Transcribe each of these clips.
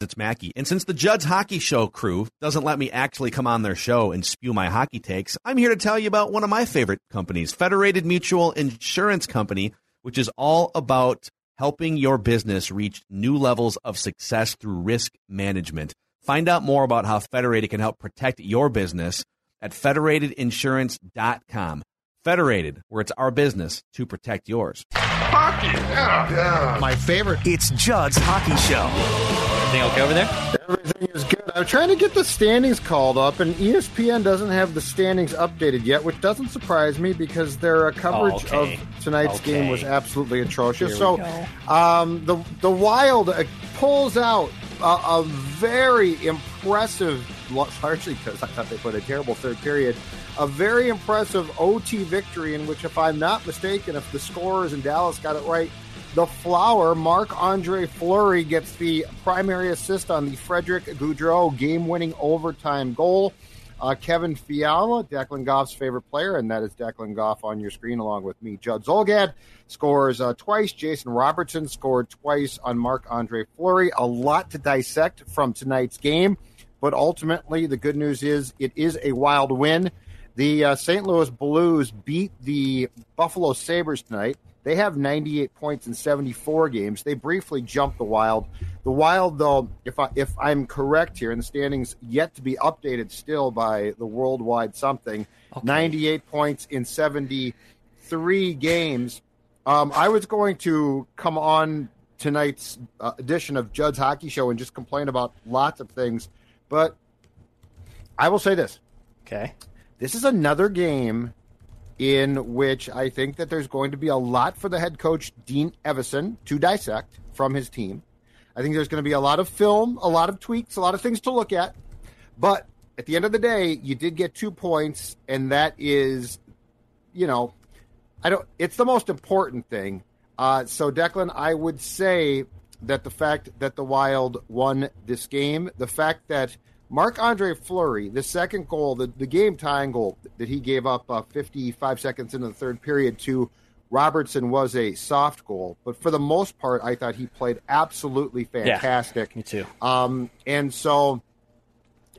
It's Mackey. And since the Judd's Hockey Show crew doesn't let me actually come on their show and spew my hockey takes, I'm here to tell you about one of my favorite companies, Federated Mutual Insurance Company, which is all about helping your business reach new levels of success through risk management. Find out more about how Federated can help protect your business at federatedinsurance.com. Federated, where it's our business to protect yours. Hockey, yeah, yeah. My favorite. It's Judd's Hockey Show. Everything okay over there? Everything is good. I'm trying to get the standings called up, and ESPN doesn't have the standings updated yet, which doesn't surprise me because their uh, coverage Oh, okay. of tonight's Okay. game was absolutely atrocious. So, um, the the Wild uh, pulls out a, a very impressive, largely because I thought they put a terrible third period, a very impressive OT victory in which, if I'm not mistaken, if the scorers in Dallas got it right, the flower, Marc Andre Fleury, gets the primary assist on the Frederick Gaudreau game winning overtime goal. Uh, Kevin Fiala, Declan Goff's favorite player, and that is Declan Goff on your screen along with me. Judd Zulgad scores uh, twice. Jason Robertson scored twice on Marc Andre Fleury. A lot to dissect from tonight's game, but ultimately, the good news is it is a wild win. The uh, St. Louis Blues beat the Buffalo Sabres tonight. They have 98 points in 74 games. They briefly jumped the Wild. The Wild, though, if I if I'm correct here, and the standings yet to be updated still by the worldwide something, 98 points in 73 games. Um, I was going to come on tonight's uh, edition of Judd's Hockey Show and just complain about lots of things, but I will say this: Okay. this is another game in which I think that there's going to be a lot for the head coach Dean Evason to dissect from his team. I think there's going to be a lot of film, a lot of tweaks, a lot of things to look at. But at the end of the day, you did get two points, and that is, you know, I don't. It's the most important thing. Uh, so, Declan, I would say that the fact that the Wild won this game, the fact that Marc Andre Fleury, the second goal, the, the game tying goal that he gave up uh, 55 seconds into the third period to Robertson was a soft goal. But for the most part, I thought he played absolutely fantastic. Me too. Um, and so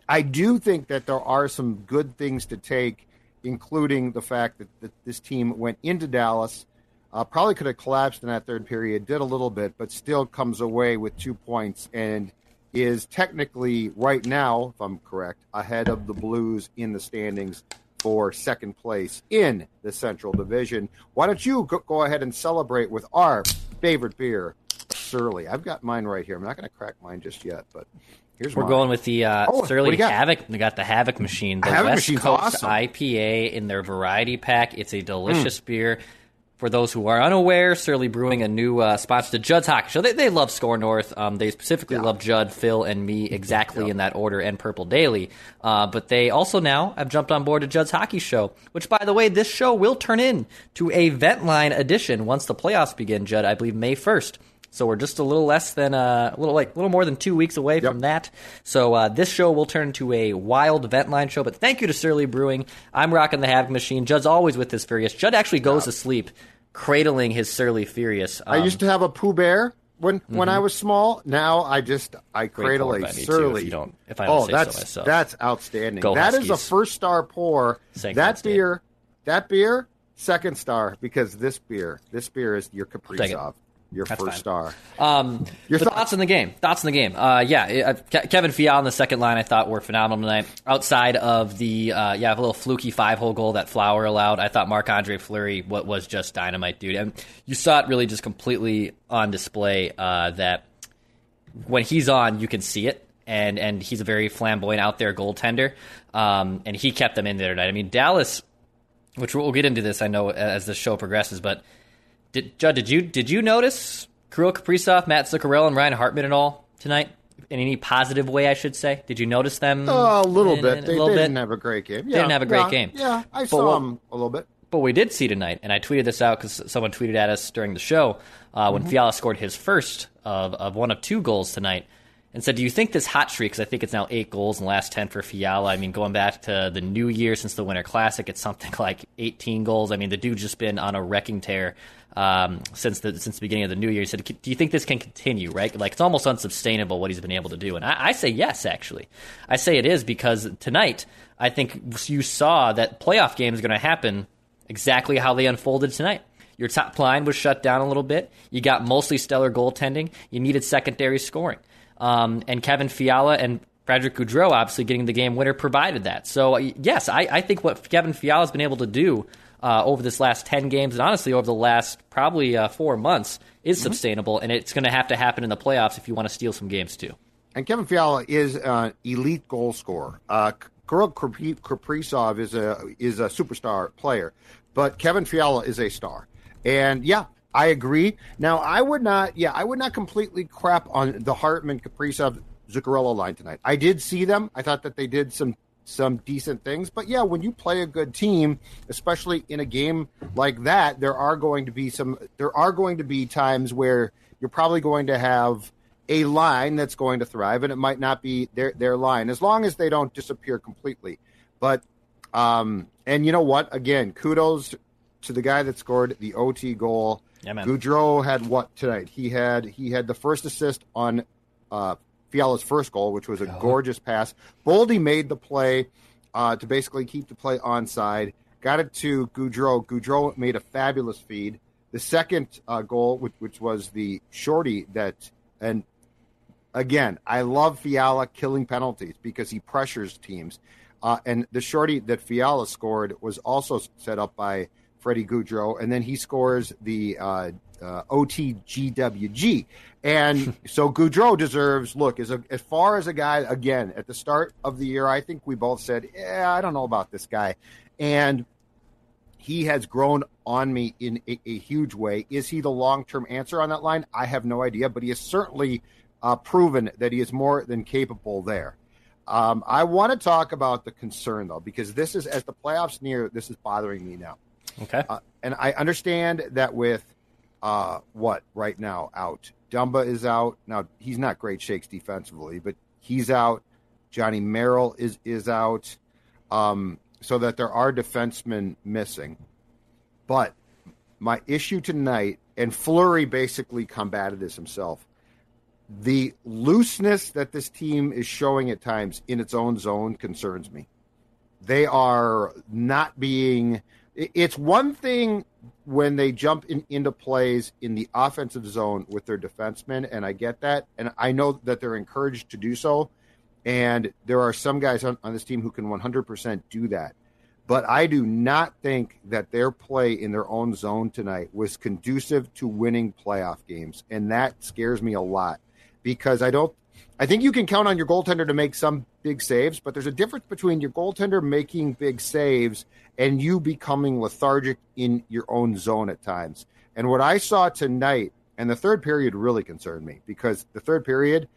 I do think that there are some good things to take, including the fact that, that this team went into Dallas, uh, probably could have collapsed in that third period, did a little bit, but still comes away with two points and is technically right now, if I'm correct, ahead of the Blues in the standings for second place in the Central Division. Why don't you go, ahead and celebrate with our favorite beer, Surly? I've got mine right here. I'm not going to crack mine just yet, but here's what We're mine. going with the uh, Oh, Surly? Havoc. We got the Havoc machine, the Havoc West Coast awesome. IPA in their variety pack. It's a delicious beer. For those who are unaware, Surly Brewing, a new uh, sponsor to Judd's Hockey Show. They, they love SKOR North. Um, they specifically love Judd, Phil, and me exactly in that order, and Purple Daily. Uh, but they also now have jumped on board to Judd's Hockey Show, which, by the way, this show will turn in to a Ventline edition once the playoffs begin, Judd, I believe May 1st. So we're just a little less than uh, a little like a little more than two weeks away from that. So uh, this show will turn into a wild event line show. But thank you to Surly Brewing. I'm rocking the Havoc machine. Judd's always with his Furious. Judd actually goes to sleep cradling his Surly Furious. I Um, used to have a Pooh Bear when when I was small. Now I just I cradle a I surly. if you don't- if I don't oh, say so that's myself. that's outstanding. Go That is a first star pour. St. that beer, that beer, second star because this beer, this beer is your it. Your That's first fine. star. Um, Your thoughts? thoughts on the game. Thoughts in the game. Uh, yeah, uh, Ke- Kevin Fiala on the second line, I thought were phenomenal tonight. Outside of the uh, yeah, a little fluky five hole goal that Flower allowed, I thought Marc Andre Fleury what was just dynamite, dude. And you saw it really just completely on display. Uh, that when he's on, you can see it. And, and he's a very flamboyant out there goaltender, um, and he kept them in there tonight. I mean, Dallas, which we'll get into this, I know as the show progresses, but did Judd, did you did you notice Kirill Kaprizov, Matt Zuccarello, and Ryan Hartman at all tonight? in any positive way, I should say. Did you notice them? Uh, a little in- bit. in- They, a little they bit? didn't have a great game. Yeah, didn't have a great yeah, game. Yeah, I But saw what- them a little bit. But we did see tonight, and I tweeted this out because someone tweeted at us during the show uh, when Fiala scored his first of, of one of two goals tonight, and said, "Do you think this hot streak? Because I think it's now eight goals in the last ten for Fiala. I mean, going back to the New Year since the Winter Classic, it's something like eighteen goals. I mean, the dude's just been on a wrecking tear um, since the since the beginning of the New Year." He said, "Do you think this can continue? Right? Like it's almost unsustainable what he's been able to do." And I, I say yes, actually. I say it is because tonight I think you saw that playoff game is going to happen exactly how they unfolded tonight. Your top line was shut down a little bit. You got mostly stellar goaltending. You needed secondary scoring. Um, and Kevin Fiala and Frederick Gaudreau, obviously getting the game winner, provided that. So, yes, I, I think what Kevin Fiala has been able to do uh, over this last 10 games, and honestly over the last probably uh, four months, is sustainable. And it's going to have to happen in the playoffs if you want to steal some games, too. And Kevin Fiala is an elite goal scorer. Uh, Kirill Kaprizov is a is a superstar player, but Kevin Fiala is a star. And yeah, I agree. Now, I would not. Yeah, I would not completely crap on the Hartman Kaprizov Zuccarello line tonight. I did see them. I thought that they did some some decent things. But yeah, when you play a good team, especially in a game like that, there are going to be some. There are going to be times where you're probably going to have a line that's going to thrive, and it might not be their their line as long as they don't disappear completely. But um, and you know what? Again, kudos to the guy that scored the OT goal. Yeah, man. Gaudreau had what tonight? He had he had the first assist on uh, Fiala's first goal, which was a gorgeous pass. Boldy made the play uh, to basically keep the play onside. Got it to Gaudreau. Gaudreau made a fabulous feed. The second uh, goal, which, which was the shorty that, and again, I love Fiala killing penalties because he pressures teams. Uh, and the shorty that Fiala scored was also set up by Freddie Gaudreau, and then he scores the uh, OTGWG. And so Gaudreau deserves look as a, as far as a guy again at the start of the year. I think we both said, "Yeah, I don't know about this guy," and he has grown on me in a, a huge way. Is he the long term answer on that line? I have no idea, but he has certainly uh, proven that he is more than capable there. Um, I want to talk about the concern though, because this is as the playoffs near, this is bothering me now. Okay. Uh, and I understand that with uh, what right now out, Dumba is out. Now he's not great shakes defensively, but he's out. Johnny Merrill is is out, um, so that there are defensemen missing. But my issue tonight, and Fleury basically combated this himself. The looseness that this team is showing at times in its own zone concerns me. They are not being. It's one thing when they jump in, into plays in the offensive zone with their defensemen, and I get that, and I know that they're encouraged to do so. And there are some guys on, on this team who can 100% do that. But I do not think that their play in their own zone tonight was conducive to winning playoff games. And that scares me a lot because I don't, I think you can count on your goaltender to make some big saves, but there's a difference between your goaltender making big saves and you becoming lethargic in your own zone at times. And what I saw tonight, and the third period really concerned me because the third period,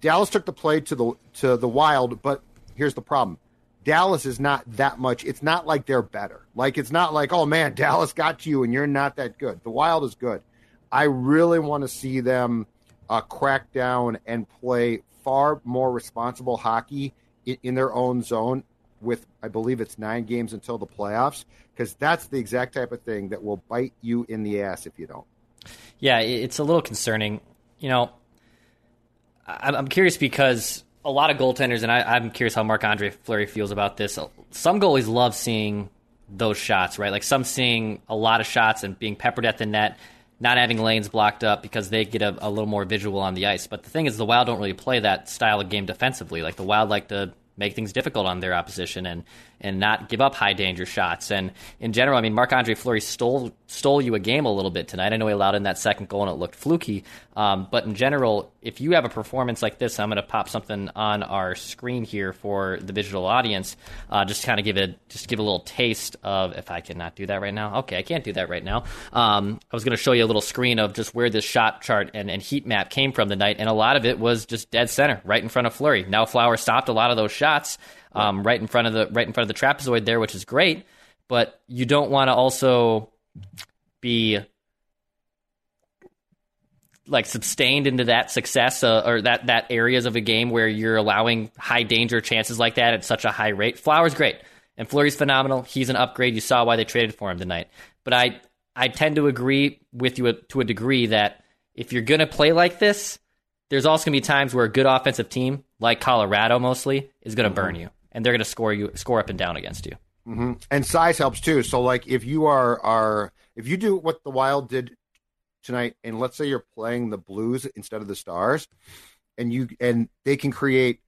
Dallas took the play to the to the Wild, but here's the problem. Dallas is not that much. It's not like they're better. Like it's not like, oh man, Dallas got you and you're not that good. The Wild is good. I really want to see them uh, crack down and play far more responsible hockey in, in their own zone. With I believe it's nine games until the playoffs, because that's the exact type of thing that will bite you in the ass if you don't. Yeah, it's a little concerning. You know, I'm curious because a lot of goaltenders, and I, I'm curious how Marc Andre Fleury feels about this. Some goalies love seeing those shots, right? Like some seeing a lot of shots and being peppered at the net, not having lanes blocked up because they get a, a little more visual on the ice. But the thing is, the Wild don't really play that style of game defensively. Like the Wild like to make things difficult on their opposition and and not give up high danger shots. And in general, I mean, Marc Andre Fleury stole stole you a game a little bit tonight. I know he allowed in that second goal and it looked fluky, um, but in general, if you have a performance like this, I'm going to pop something on our screen here for the visual audience, uh, just kind of give it just give a little taste of. If I cannot do that right now, okay, I can't do that right now. Um, I was going to show you a little screen of just where this shot chart and, and heat map came from tonight, and a lot of it was just dead center, right in front of Fleury. Now Flower stopped a lot of those shots um, right in front of the right in front of the trapezoid there, which is great. But you don't want to also be like sustained into that success uh, or that that areas of a game where you're allowing high danger chances like that at such a high rate. Flower's great and Fleury's phenomenal. He's an upgrade. You saw why they traded for him tonight. But I I tend to agree with you to a degree that if you're going to play like this, there's also going to be times where a good offensive team like Colorado mostly is going to mm-hmm. burn you and they're going to score you score up and down against you. Mm-hmm. And size helps too. So like if you are are if you do what the Wild did tonight, and let's say you're playing the Blues instead of the Stars, and you and they can create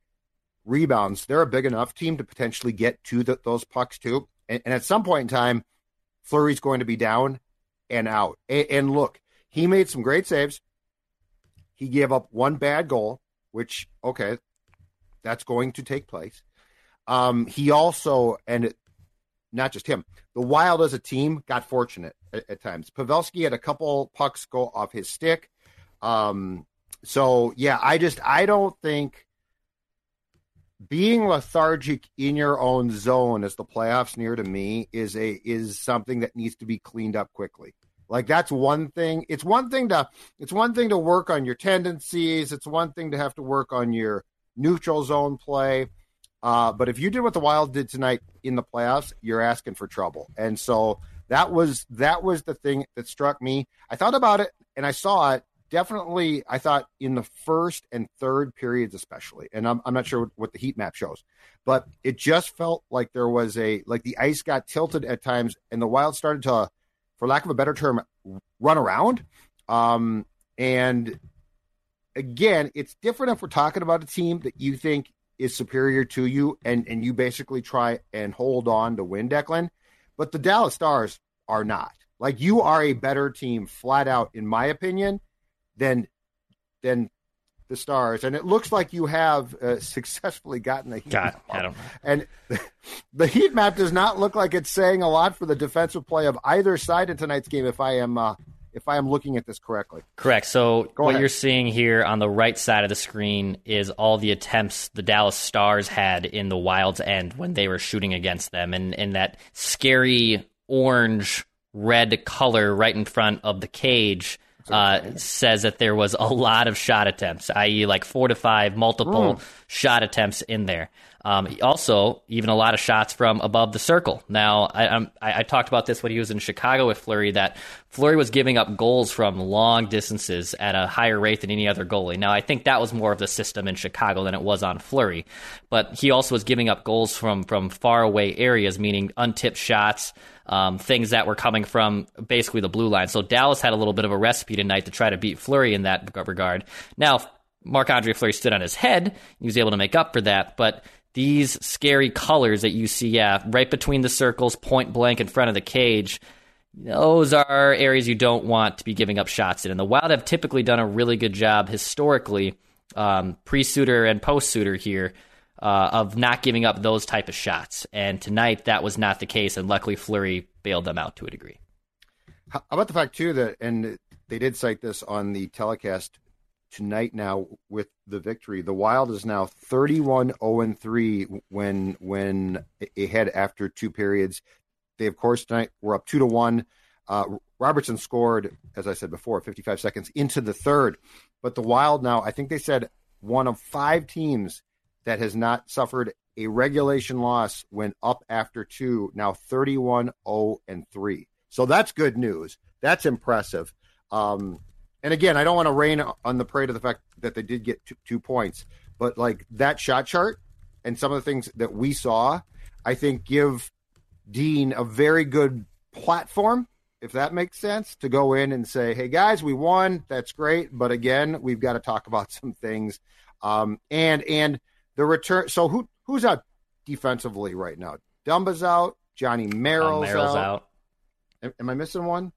rebounds, they're a big enough team to potentially get to the, those pucks too. And, and, at some point in time, Fleury's going to be down and out. And look, he made some great saves. He gave up one bad goal, which okay, that's going to take place. Um, he also, and it, not just him, the Wild as a team got fortunate at, at, times. Pavelski had a couple pucks go off his stick. Um, so yeah, I just I don't think being lethargic in your own zone as the playoffs near to me is a is something that needs to be cleaned up quickly. Like that's one thing. It's one thing to it's one thing to work on your tendencies. It's one thing to have to work on your neutral zone play. Uh, but if you did what the Wild did tonight in the playoffs, you're asking for trouble. And so that was that was the thing that struck me. I thought about it and I saw it. Definitely, I thought in the first and third periods, especially, and I'm, I'm not sure what the heat map shows, but it just felt like there was a like the ice got tilted at times, and the Wild started to, for lack of a better term, run around. Um, and again, it's different if we're talking about a team that you think is superior to you and and you basically try and hold on to win Declan. But the Dallas Stars are not. Like you are a better team flat out in my opinion than than the Stars, and it looks like you have uh, successfully gotten the heat God, map. And the heat map does not look like it's saying a lot for the defensive play of either side in tonight's game. If I am uh, if I am looking at this correctly. Correct. So Go what ahead. you're seeing here on the right side of the screen is all the attempts the Dallas Stars had in the Wild's end when they were shooting against them, and and that scary orange red color right in front of the cage. Uh, says that there was a lot of shot attempts, i.e., like four to five multiple mm. shot attempts in there. Um, also, even a lot of shots from above the circle. Now, I, I, I, talked about this when he was in Chicago with Fleury that Fleury was giving up goals from long distances at a higher rate than any other goalie. Now, I think that was more of the system in Chicago than it was on Fleury, but he also was giving up goals from from far away areas, meaning untipped shots. Um, things that were coming from basically the blue line. So Dallas had a little bit of a recipe tonight to try to beat Fleury in that regard. Now, Marc Andre Fleury stood on his head. He was able to make up for that, but these scary colors that you see, yeah, right between the circles, point blank in front of the cage, those are areas you don't want to be giving up shots in. And the Wild have typically done a really good job historically, um, pre Suter and post Suter here, uh, of not giving up those type of shots. And tonight that was not the case, and luckily Fleury bailed them out to a degree. How about the fact too that, and they did cite this on the telecast tonight now with the victory. The Wild is now 31 0 3 when when ahead after two periods. They of course tonight were up 2 to 1. Uh, Robertson scored as I said before 55 seconds into the third. But the Wild now, I think they said one of five teams that has not suffered a regulation loss when up after two, now 31 0 and 3. So that's good news. That's impressive. Um, and again, I don't want to rain on the parade of the fact that they did get two, two points, but like that shot chart and some of the things that we saw, I think give Dean a very good platform, if that makes sense, to go in and say, "Hey guys, we won. That's great, but again, we've got to talk about some things." Um, and and the return. So who who's out defensively right now? Dumba's out. Johnny Merrill's, Uh, Merrill's out. out. Am, I missing one?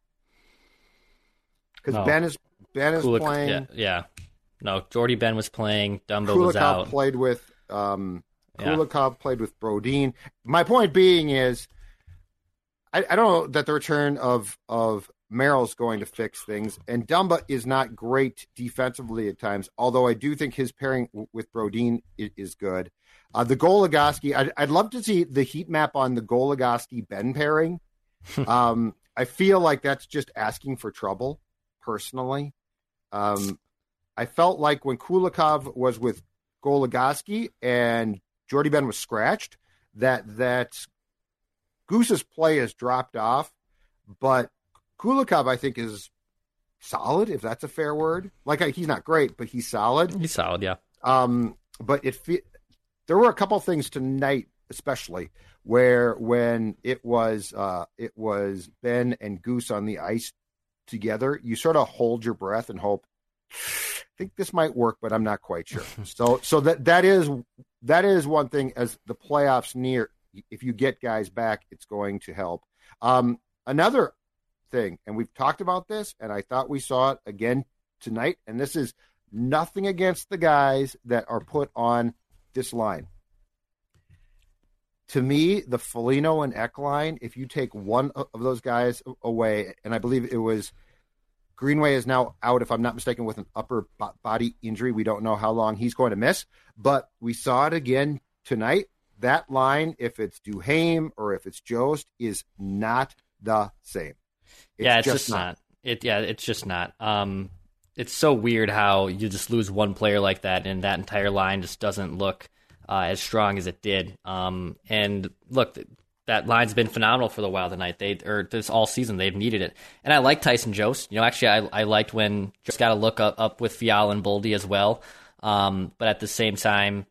Because No. Benn is Benn is Kulik- playing. yeah, yeah. No, Jordie Benn was playing. Dumba was out. played with um, Yeah. Kulikov played with Brodin. My point being is, I, I don't know that the return of of Merrill's going to fix things, and Dumba is not great defensively at times. Although I do think his pairing w- with Brodin is, is good. Uh, the Goligoski, I'd, I'd love to see the heat map on the Goligoski Benn pairing. um, I feel like that's just asking for trouble, personally. Um, I felt like when Kulikov was with Goligoski and Jordie Benn was scratched, that that Goose's play has dropped off, but Kulikov I think is solid, if that's a fair word. Like he's not great, but he's solid. He's solid, yeah. Um, but it fe- there were a couple things tonight, especially where when it was uh, it was Benn and Goose on the ice together, you sort of hold your breath and hope. I think this might work, but I'm not quite sure. so so that that is that is one thing as the playoffs near. If you get guys back, it's going to help. Um, another thing, and we've talked about this, and I thought we saw it again tonight, and this is nothing against the guys that are put on this line. To me, the Foligno and Ek line, if you take one of those guys away, and I believe it was Greenway is now out, if I'm not mistaken, with an upper body injury. We don't know how long he's going to miss, but we saw it again tonight. That line, if it's Duhaime or if it's Jost, is not the same. Yeah, it's just, not. It yeah, it's just not. Um, it's so weird how you just lose one player like that, and that entire line just doesn't look uh, as strong as it did. Um, and look, th- that line's been phenomenal for the Wild tonight. They or this all season they've needed it, and I like Tyson Jost. You know, actually, I I liked when just got a look up up with Fiala and Boldy as well. Um, but at the same time,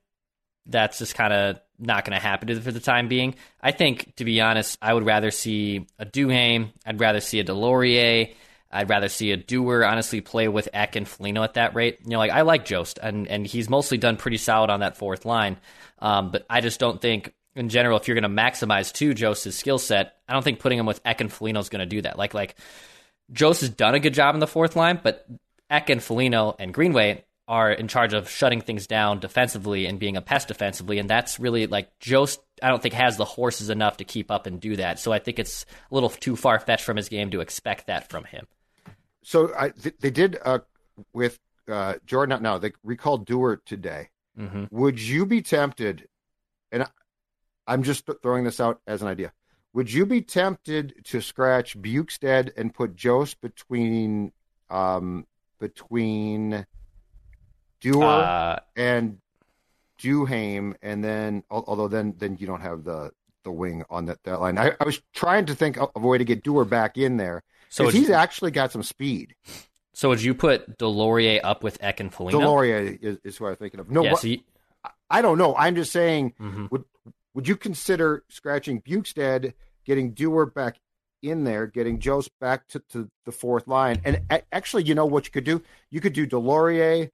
that's just kind of not going to happen for the time being. I think, to be honest, I would rather see a Duhaime. I'd rather see a Deslauriers. I'd rather see a Dewar honestly play with Ek and Foligno at that rate. You know, like I like Jost, and and he's mostly done pretty solid on that fourth line. Um, but I just don't think, in general, if you're going to maximize to Jost's skill set, I don't think putting him with Ek and Foligno is going to do that. Like like Jost has done a good job in the fourth line, but Ek and Foligno and Greenway are in charge of shutting things down defensively and being a pest defensively, and that's really like Jost. I don't think has the horses enough to keep up and do that. So I think it's a little too far fetched from his game to expect that from him. So I, th- they did uh, with uh, Jordan. No, they recalled Dewar today. Mm-hmm. Would you be tempted? And I, I'm just throwing this out as an idea. Would you be tempted to scratch Bjugstad and put Jost between um, between Dewar Uh, and Duhaime, and then although then then you don't have the the wing on that, that line. I, I was trying to think of a way to get Dewar back in there so he's actually got some speed. so would you put Deslauriers up with Ek and Foligno? Deslauriers is, is who I'm thinking of. No, yeah, what- so you- I don't know. I'm just saying. Mhm. Would would you consider scratching Bjugstad, getting Dewar back in there, getting Jost back to, to the fourth line, and a- actually, you know what you could do? You could do Deslauriers,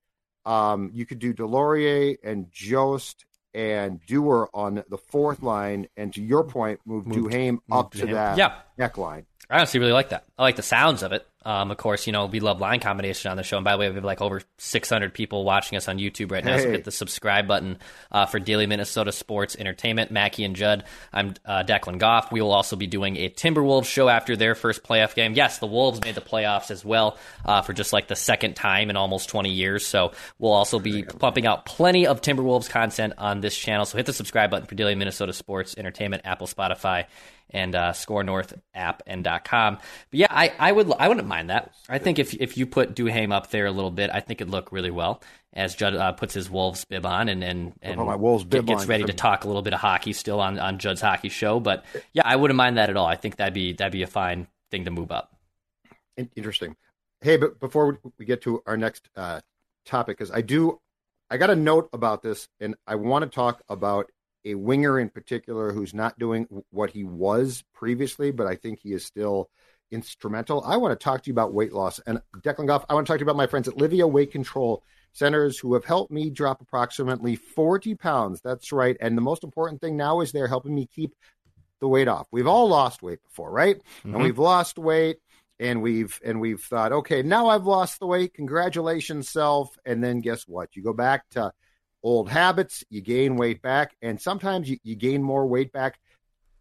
um, you could do Deslauriers and Jost and Dewar on the fourth line, and to your point, move, Move- Duhaime up move to that Yeah. Neck line. I honestly really like that. I like the sounds of it. Um, of course, you know, we love line combination on the show. And by the way, we have like over 600 people watching us on YouTube right now. So hit the subscribe button uh, for Daily Minnesota Sports Entertainment. Mackie and Judd. I'm uh, Declan Goff. We will also be doing a Timberwolves show after their first playoff game. Yes, the Wolves made the playoffs as well uh, for just like the second time in almost 20 years. So we'll also be pumping out plenty of Timberwolves content on this channel. So hit the subscribe button for Daily Minnesota Sports Entertainment, Apple, Spotify, and uh, SKOR North app and .com. But yeah, I, I would I wouldn't mind that. I think if if you put Duhaime up there a little bit, I think it'd look really well as Judd uh, puts his Wolves bib on and and, and my Wolves bib gets ready to talk a little bit of hockey still on on Judd's hockey show. But yeah, I wouldn't mind that at all. I think that'd be that'd be a fine thing to move up. Interesting. Hey, but before we- we get to our next uh, topic, because I do, I got a note about this, and I want to talk about a winger in particular who's not doing what he was previously, but I think he is still instrumental. I want to talk to you about weight loss. And Declan Goff, I want to talk to you about my friends at Livea Weight Control Centers who have helped me drop approximately 40 pounds. That's right. And the most important thing now is they're helping me keep the weight off. We've all lost weight before, right? Mm-hmm. And we've lost weight and we've and we've thought, okay, now I've lost the weight. Congratulations, self. And then guess what? You go back to old habits, you gain weight back, and sometimes you, you gain more weight back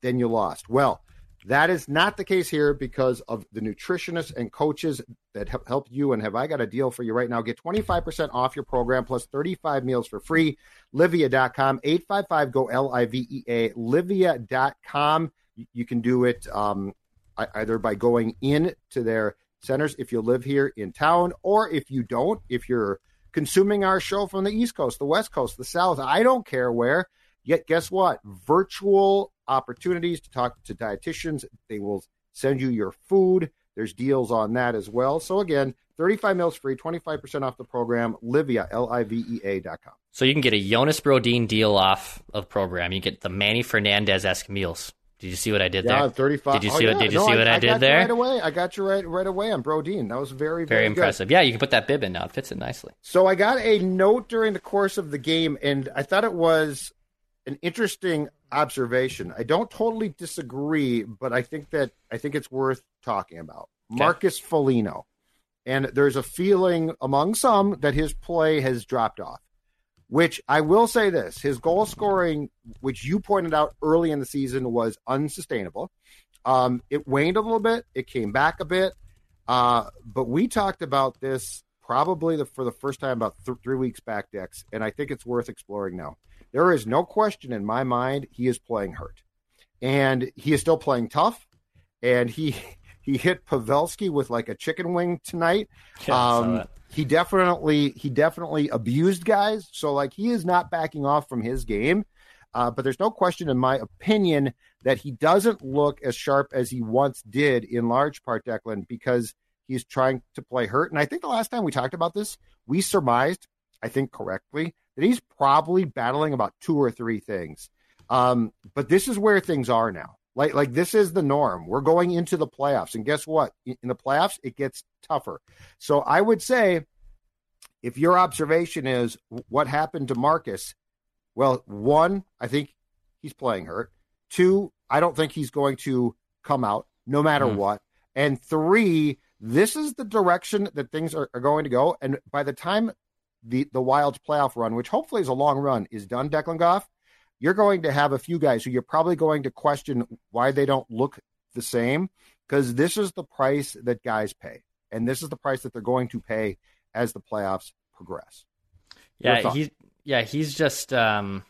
than you lost. Well, that is not the case here because of the nutritionists and coaches that help you. And have I got a deal for you right now? Get 25% off your program plus 35 meals for free. Livea.com, 855 go L I V E A, Livea.com. You can do it um, either by going in to their centers if you live here in town, or if you don't, if you're consuming our show from the East Coast, the West Coast, the South, I don't care where. Yet, guess what? Virtual opportunities to talk to dietitians. They will send you your food. There's deals on that as well. So again, 35 meals free, 25% off the program, Livea, L-I-V-E-A dot com. So you can get a Jonas Brodin deal off of program. You get the Manny Fernandez-esque meals. Did you see what I did yeah, there? 35. Did you oh, see oh, what, yeah. did you no, see what I, I did there? right away. I got you right right away on Brodin. That was very, very, very impressive. Good. Yeah, you can put that bib in now. It fits it nicely. So I got a note during the course of the game, and I thought it was an interesting observation. I don't totally disagree, but I think that I think it's worth talking about. Okay. Marcus Foligno. And there's a feeling among some that his play has dropped off. Which I will say this his goal scoring, which you pointed out early in the season, was unsustainable. Um, it waned a little bit, it came back a bit. Uh, but we talked about this probably the, for the first time about th- three weeks back, Dex, and I think it's worth exploring now. There is no question in my mind he is playing hurt, and he is still playing tough. And he he hit Pavelski with like a chicken wing tonight. Yeah, um, he definitely he definitely abused guys. So like he is not backing off from his game. Uh, but there's no question, in my opinion, that he doesn't look as sharp as he once did, in large part, Declan, because he's trying to play hurt. And I think the last time we talked about this, we surmised, I think correctly, that he's probably battling about two or three things. Um, but this is where things are now. Like like this is the norm. We're going into the playoffs, and guess what? In the playoffs, it gets tougher. So I would say, if your observation is what happened to Marcus, well, one, I think he's playing hurt. Two, I don't think he's going to come out no matter mm. what. And three, this is the direction that things are, are going to go. And by the time the the Wild's playoff run, which hopefully is a long run, is done, Declan Goff, you're going to have a few guys who you're probably going to question why they don't look the same because this is the price that guys pay, and this is the price that they're going to pay as the playoffs progress. Yeah, he yeah he's just um,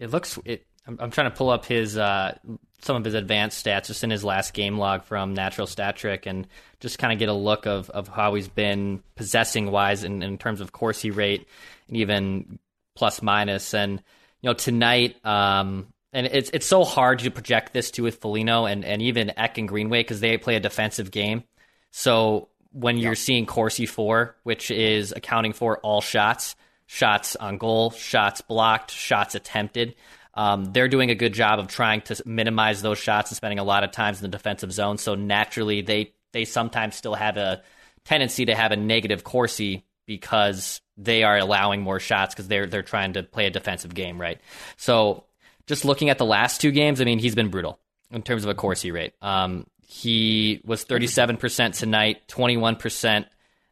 it looks it. I'm, I'm trying to pull up his uh, some of his advanced stats just in his last game log from Natural Stat Trick and just kind of get a look of, of how he's been possessing wise in, in terms of Corsi rate and even plus minus. And, you know, tonight, um, and it's it's so hard to project this to with Foligno and, and even Ek and Greenway because they play a defensive game. So when you're seeing Corsi for, which is accounting for all shots, shots on goal, shots blocked, shots attempted, um, they're doing a good job of trying to minimize those shots and spending a lot of times in the defensive zone. So naturally, they they sometimes still have a tendency to have a negative Corsi because they are allowing more shots because they're they're trying to play a defensive game, right? So just looking at the last two games, I mean, he's been brutal in terms of a Corsi rate. Um, he was 37% tonight, 21%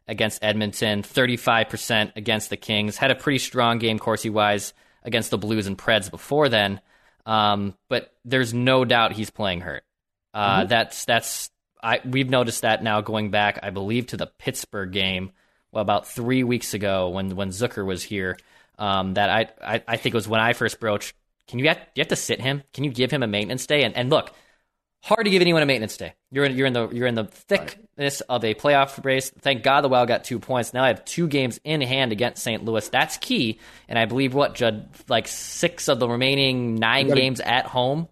against Edmonton, 35% against the Kings. Had a pretty strong game Corsi wise against the Blues and Preds before then. Um, but there's no doubt he's playing hurt. Uh, mm-hmm. That's that's I we've noticed that now going back, I believe, to the Pittsburgh game, about three weeks ago when when Zucker was here. Um, that I, I I think was when I first broached. Can you have, you have to sit him? Can you give him a maintenance day? And and look, hard to give anyone a maintenance day. You're in, you're in the you're in the thickness of a playoff race. Thank God the Wild got two points. Now I have two games in hand against St. Louis. That's key. And I believe what Judd like six of the remaining nine games at home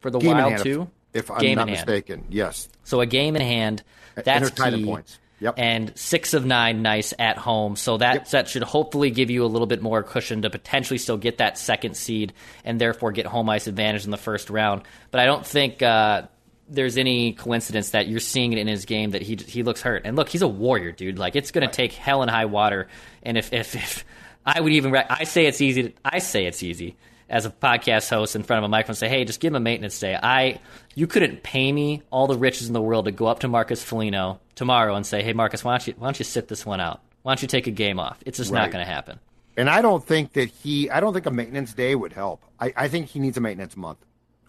for the Wild too. If, if I'm not mistaken, yes. So a game in hand. That's key. Points. Yep. And six of nine nice at home. So that, yep. that should hopefully give you a little bit more cushion to potentially still get that second seed and therefore get home ice advantage in the first round. But I don't think uh, there's any coincidence that you're seeing it in his game that he he looks hurt. And look, he's a warrior, dude. Like it's going right. to take hell and high water. And if if, if I would even I say it's easy. To, I say it's easy as a podcast host in front of a microphone and say, "Hey, just give him a maintenance day." I you couldn't pay me all the riches in the world to go up to Marcus Foligno tomorrow and say, "Hey, Marcus, why don't you why don't you sit this one out? Why don't you take a game off?" It's just right. not going to happen. And I don't think that he. I don't think a maintenance day would help. I, I think he needs a maintenance month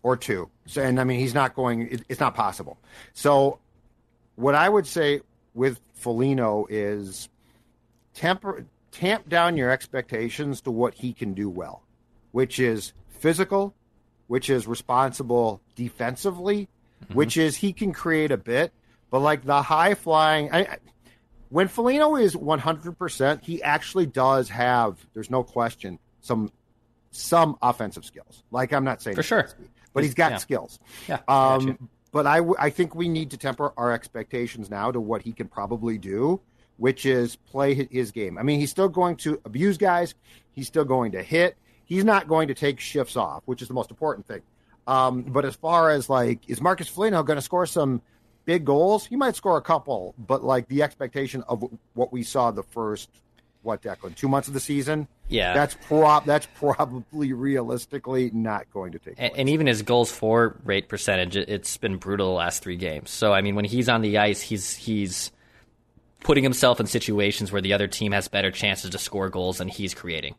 or two. So, and I mean, he's not going. It, it's not possible. So, what I would say with Foligno is temper tamp down your expectations to what he can do well which is physical, which is responsible defensively, mm-hmm. which is he can create a bit, but like the high flying. I, when Foligno is 100%, he actually does have, there's no question, some some offensive skills. Like I'm not saying for sure, but he's got yeah. skills. Yeah. Um, but I, I think we need to temper our expectations now to what he can probably do, which is play his game. I mean, he's still going to abuse guys. He's still going to hit he's not going to take shifts off, which is the most important thing. Um, but as far as like, is Marcus Foligno going to score some big goals? He might score a couple, but like the expectation of what we saw the first what Declan two months of the season. Yeah, that's prob that's probably realistically not going to take. And, and, even his goals for rate percentage, it's been brutal the last three games. So I mean, when he's on the ice, he's he's putting himself in situations where the other team has better chances to score goals than he's creating.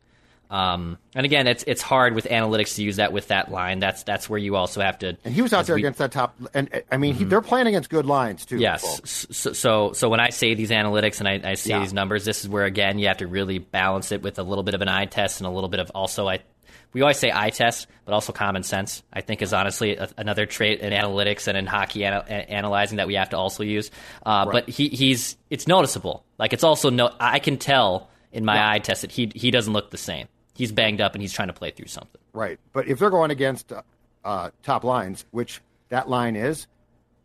Um, and again, it's it's hard with analytics to use that with that line. That's that's where you also have to. And he was out there we, against that top. And I mean, mm-hmm. he, they're playing against good lines too. Yes. So, so, so when I say these analytics and I, I say yeah. these numbers, this is where again you have to really balance it with a little bit of an eye test and a little bit of also I. We always say eye test, but also common sense. I think is honestly a, another trait in analytics and in hockey ana- analyzing that we have to also use. Uh, right. But he, he's it's noticeable. Like it's also no. I can tell in my yeah. eye test that he he doesn't look the same he's banged up and he's trying to play through something. Right. But if they're going against uh, uh, top lines, which that line is,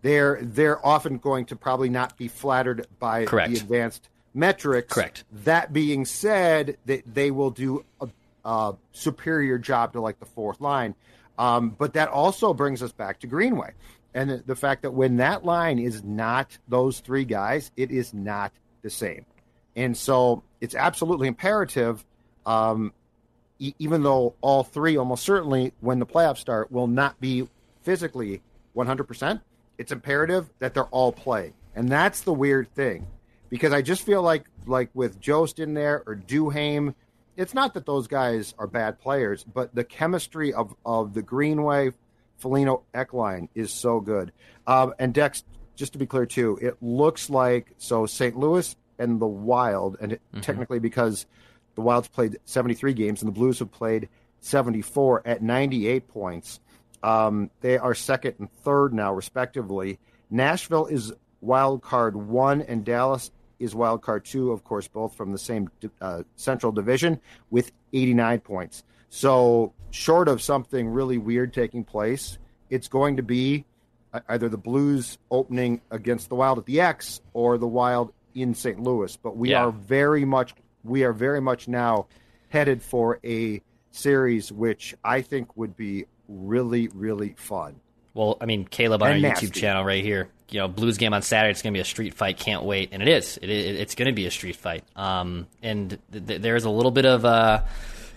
they're they're often going to probably not be flattered by Correct. the advanced metrics. Correct. That being said, that they will do a, a, superior job to like the fourth line. Um, but that also brings us back to Greenway and the, the fact that when that line is not those three guys, it is not the same. And so it's absolutely imperative um, even though all three almost certainly, when the playoffs start, will not be physically 100%, it's imperative that they're all playing. And that's the weird thing because I just feel like like with Jost in there or Duhaime, it's not that those guys are bad players, but the chemistry of, of the Greenway, Foligno, Ekline is so good. Um, and Dex, just to be clear too, it looks like so St. Louis and the Wild, and mm-hmm. technically because – the Wilds played 73 games, and the Blues have played 74 at 98 points. Um, they are second and third now, respectively. Nashville is wild card one, and Dallas is wild card two, of course, both from the same uh, Central Division with 89 points. So, short of something really weird taking place, it's going to be either the Blues opening against the Wild at the X or the Wild in St. Louis. But we yeah. are very much we are very much now headed for a series which I think would be really, really fun. Well, I mean, Caleb on and our nasty. YouTube channel right here, you know, Blues game on Saturday. It's going to be a street fight. Can't wait, and it is. It, it it's going to be a street fight. Um, and th- th- there's a little bit of uh,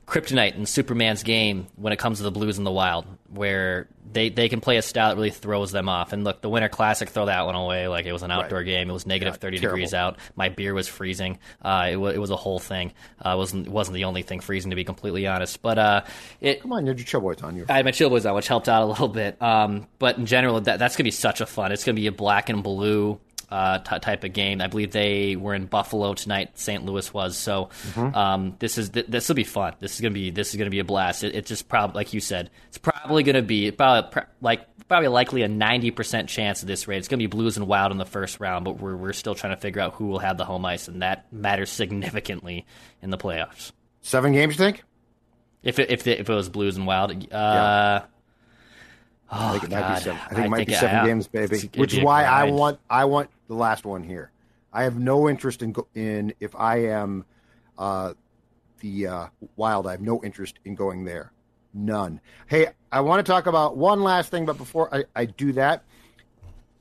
kryptonite in Superman's game when it comes to the Blues in the Wild, where they, they can play a style that really throws them off. And look, the Winter Classic, throw that one away. Like it was an outdoor right. game. It was negative yeah, 30 terrible. degrees out. My beer was freezing. Uh, it, w- it was a whole thing. Uh, it wasn't it wasn't the only thing freezing to be completely honest. But uh, it come on, you had your chill boys on you. I had my chill boys on, which helped out a little bit. Um, but in general, that that's gonna be such a fun. It's gonna be a black and blue uh, t- type of game. I believe they were in Buffalo tonight. St. Louis was so. Mm-hmm. Um, this is th- this will be fun. This is gonna be this is gonna be a blast. It, it's just probably like you said. It's probably gonna be probably like probably likely a ninety percent chance of this rate. It's gonna be Blues and Wild in the first round, but we're we're still trying to figure out who will have the home ice, and that matters significantly in the playoffs. Seven games, you think? If it, if it, if it was Blues and Wild, uh, yeah. Oh, I think it might God. be seven. I think it might be seven games, baby. Which is why I want I want the last one here. I have no interest in in if I am uh, the uh, Wild. I have no interest in going there. None. Hey, I want to talk about one last thing, but before I, I do that,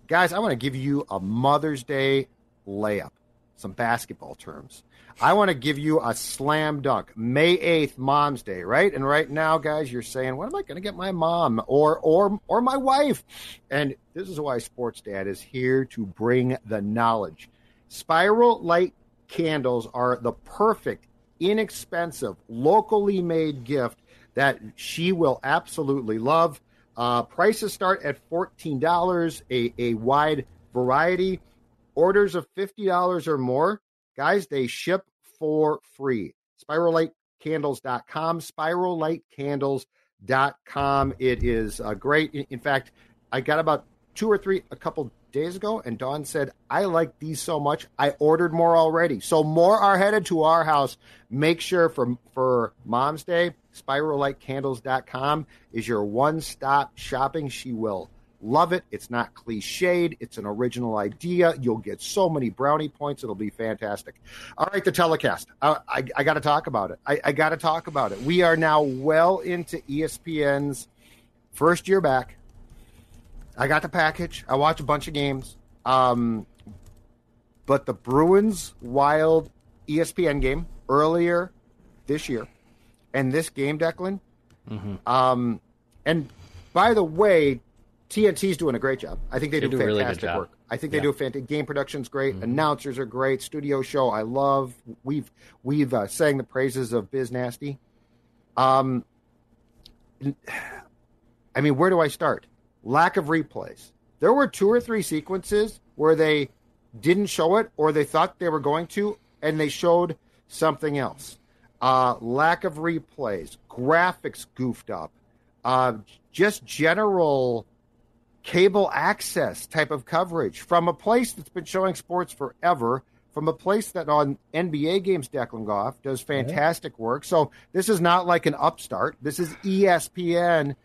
Guys, I want to give you a Mother's Day layup, some basketball terms. I want to give you a slam dunk. May 8th, Mom's Day, right? And right now, guys, you're saying, what am I going to get my mom or or or my wife? And this is why Sports Dad is here to bring the knowledge. Spiral light candles are the perfect, inexpensive, locally made gift that she will absolutely love. Uh, prices start at $14, a, a wide variety. Orders of $50 or more, guys, they ship for free. SpiralLightCandles.com, SpiralLightCandles.com. It is uh, great. In, fact, I got about two or three a couple days ago, and Dawn said, I like these so much, I ordered more already. So more are headed to our house. Make sure for for Mom's Day, spirallightcandles.com is your one-stop shopping. She will love it. It's not cliched. It's an original idea. You'll get so many brownie points. It'll be fantastic. All right, the telecast. I, I, I got to talk about it. I, I got to talk about it. We are now well into ESPN's first year back. I got the package. I watched a bunch of games. Um, but the Bruins Wild ESPN game earlier this year, and this game, Declan. Mm-hmm. Um, and by the way, TNT's doing a great job. I think they, They do, do really fantastic job. work. I think they Yeah. do a fantastic. Game production's great. Mhm. Announcers are great. Studio show I love. We've we've uh, sang the praises of Biz Nasty. Um, I mean, where do I start? Lack of replays. There were two or three sequences where they didn't show it, or they thought they were going to, and they showed something else. Uh, lack of replays, graphics goofed up, uh, just general cable access type of coverage from a place that's been showing sports forever, from a place that on NBA games, Declan Goff does fantastic work. So this is not like an upstart. This is ESPN.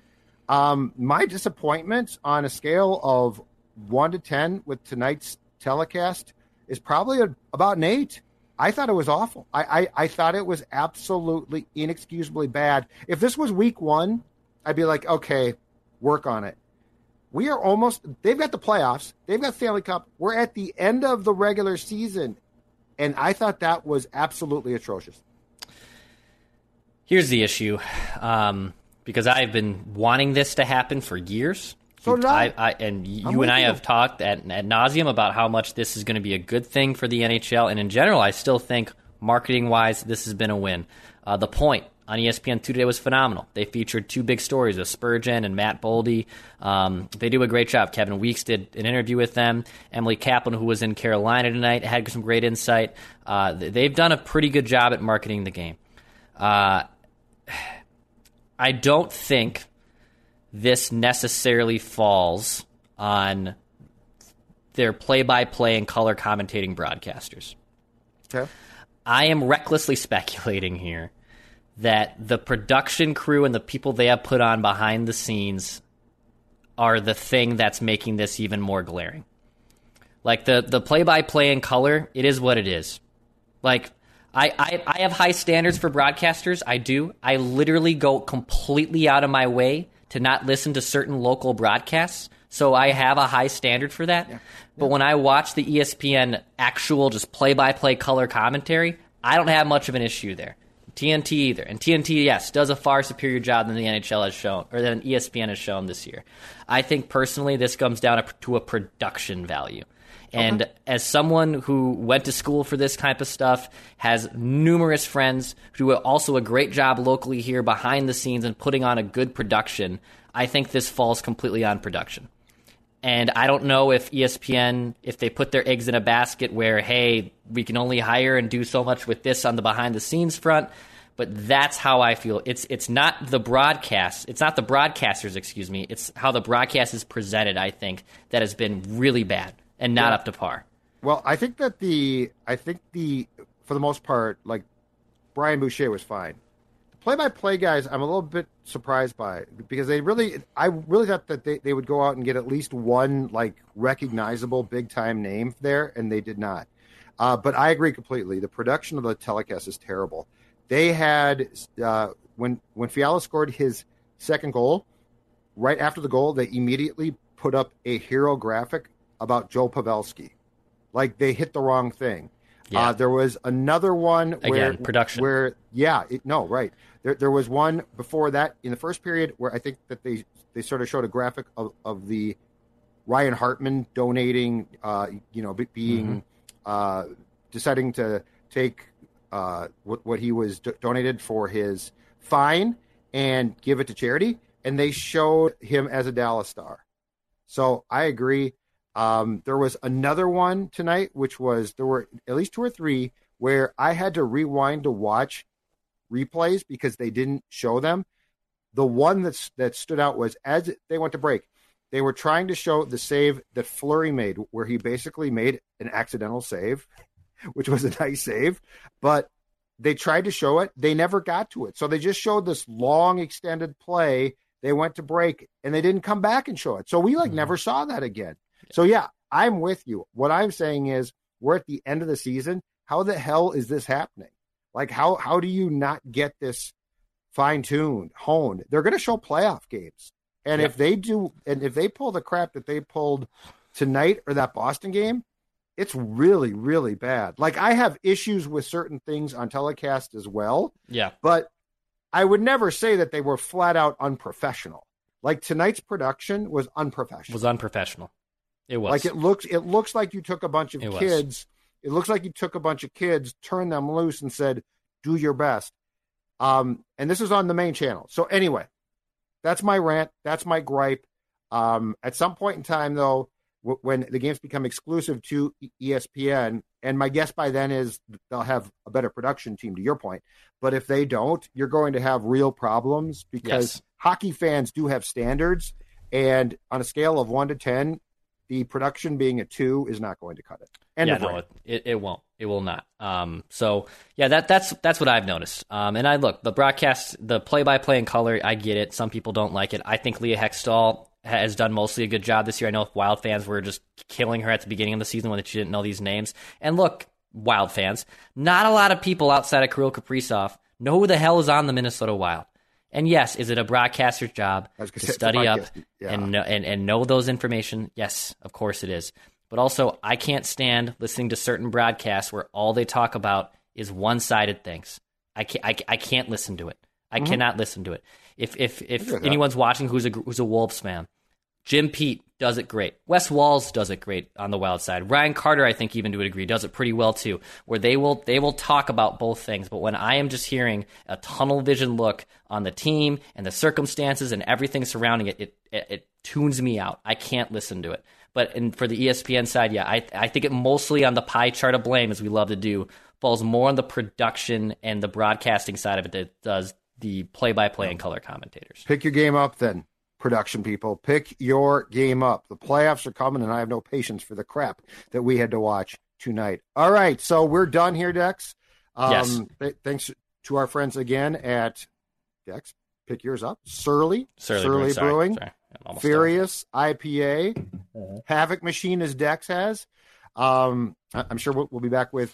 Um, my disappointment on a scale of one to 10 with tonight's telecast is probably a, about an eight. I thought it was awful. I, I, I thought it was absolutely inexcusably bad. If this was week one, I'd be like, okay, work on it. We are almost, they've got the playoffs, they've got Stanley Cup. We're at the end of the regular season. And I thought that was absolutely atrocious. Here's the issue, um, because I've been wanting this to happen for years. So did I. I, and you I'm and I you. have talked at, at nauseum about how much this is going to be a good thing for the NHL, and in general, I still think marketing wise, this has been a win. Uh, the point on ESPN two today was phenomenal. They featured two big stories of Spurgeon and Matt Boldy. Um, they do a great job. Kevin Weekes did an interview with them. Emily Kaplan, who was in Carolina tonight, had some great insight. Uh, they've done a pretty good job at marketing the game. Uh, I don't think this necessarily falls on their play-by-play and color commentating broadcasters. Okay. I am recklessly speculating here that the production crew and the people they have put on behind the scenes are the thing that's making this even more glaring. Like the the play by play in color, it is what it is. Like I, I I have high standards for broadcasters. I do. I literally go completely out of my way to not listen to certain local broadcasts. So I have a high standard for that. But when I watch the ESPN actual just play by play color commentary, I don't have much of an issue there. TNT either. And TNT, yes, does a far superior job than the NHL has shown, or than ESPN has shown this year. I think personally this comes down to a production value. And as someone who went to school for this type of stuff, has numerous friends who do also a great job locally here behind the scenes and putting on a good production, I think this falls completely on production. And I don't know if ESPN, if they put their eggs in a basket where, hey, we can only hire and do so much with this on the behind the scenes front. But that's how I feel. It's it's not the broadcast. It's not the broadcasters, excuse me. It's how the broadcast is presented. I think that has been really bad and not up to par. Well, I think that the I think the for the most part, like Brian Boucher was fine. The play-by-play guys, I'm a little bit surprised by because they really, I really thought that they, they would go out and get at least one like recognizable big-time name there, and they did not. Uh, but I agree completely. The production of the telecast is terrible. They had uh, when when Fiala scored his second goal, right after the goal, they immediately put up a hero graphic about Joe Pavelski. Like they hit the wrong thing. Yeah. Uh, there was another one where Again, production. Where yeah, it, no, right. There, there was one before that in the first period where I think that they they sort of showed a graphic of, of the Ryan Hartman donating, uh, you know, be- being uh, deciding to take uh, what what he was do- donated for his fine and give it to charity, and they showed him as a Dallas star. So I agree. Um, there was another one tonight, which was there were at least two or three where I had to rewind to watch replays because they didn't show them. The one that's that stood out was as they went to break, they were trying to show the save that Fleury made, where he basically made an accidental save, which was a nice save, but they tried to show it. They never got to it. So they just showed this long extended play. They went to break and they didn't come back and show it. So we like never saw that again. So yeah, I'm with you. What I'm saying is we're at the end of the season. How the hell is this happening? Like how how do you not get this fine tuned, honed? They're going to show playoff games, and if they do, and if they pull the crap that they pulled tonight or that Boston game, it's really really bad. Like I have issues with certain things on telecast as well, Yeah. but I would never say that they were flat out unprofessional. Like tonight's production was unprofessional. Was unprofessional. It was. Like it looks, it looks like you took a bunch of It was. kids. It looks like you took a bunch of kids, turned them loose, and said, "Do your best." Um, and this is on the main channel. So anyway, that's my rant. That's my gripe. Um, at some point in time, though, w- when the games become exclusive to ESPN, and my guess by then is they'll have a better production team. To your point, but if they don't, you're going to have real problems because Yes. hockey fans do have standards, and on a scale of one to ten, the production being a two is not going to cut it. End yeah, no, it, it, won't. It will not. Um, so yeah, that that's that's what I've noticed. Um, and I look the broadcast, the play-by-play in color. I get it. Some people don't like it. I think Leah Hextall has done mostly a good job this year. I know if Wild fans were just killing her at the beginning of the season when she didn't know these names. And look, Wild fans, not a lot of people outside of Kirill Kaprizov know who the hell is on the Minnesota Wild. And yes, is it a broadcaster's job I was gonna to say, it's a study up. Yeah. and know, and and know those information? Yes, of course it is. But also, I can't stand listening to certain broadcasts where all they talk about is one-sided things. I can't. I, I can't listen to it. I mm-hmm. cannot listen to it. If if if anyone's watching who's a who's a Wolves fan, Jim Pete does it great. Wes Walz does it great on the wild side. Ryan Carter, I think, even to a degree, does it pretty well too. Where they will they will talk about both things. But when I am just hearing a tunnel vision look on the team and the circumstances and everything surrounding it, it it, it tunes me out. I can't listen to it. But in, for the ESPN side, yeah, I I think it mostly on the pie chart of blame, as we love to do, falls more on the production and the broadcasting side of it that does the play by play and color commentators. Pick your game up then, production people. Pick your game up. The playoffs are coming, and I have no patience for the crap that we had to watch tonight. All right, so we're done here, Dex. Um, Yes. th- thanks to our friends again at Dex. Pick yours up. Surly, Surly, Surly Brewing. Sorry, Brewing. sorry. I'm almost done. Furious IPA, Havoc Machine as Dex has. Um, I- I'm sure we'll, we'll be back with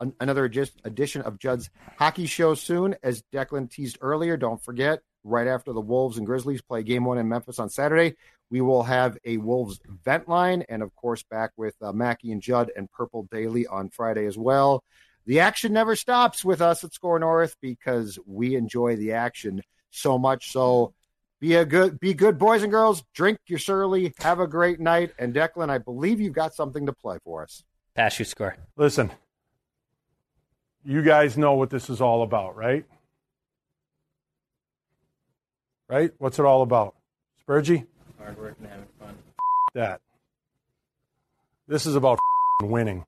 an, another just edition of Judd's Hockey Show soon. As Declan teased earlier, don't forget, right after the Wolves and Grizzlies play game one in Memphis on Saturday, we will have a Wolves vent line, and of course, back with uh, Mackie and Judd and Purple Daily on Friday as well. The action never stops with us at SKOR North because we enjoy the action so much. So be a good be good boys and girls drink your surly have a great night and declan i believe you've got something to play for us Pass you score. Listen, you guys know what this is all about, right? Right? What's it all about? Spurgey? Hard work and having fun. That. This is about winning.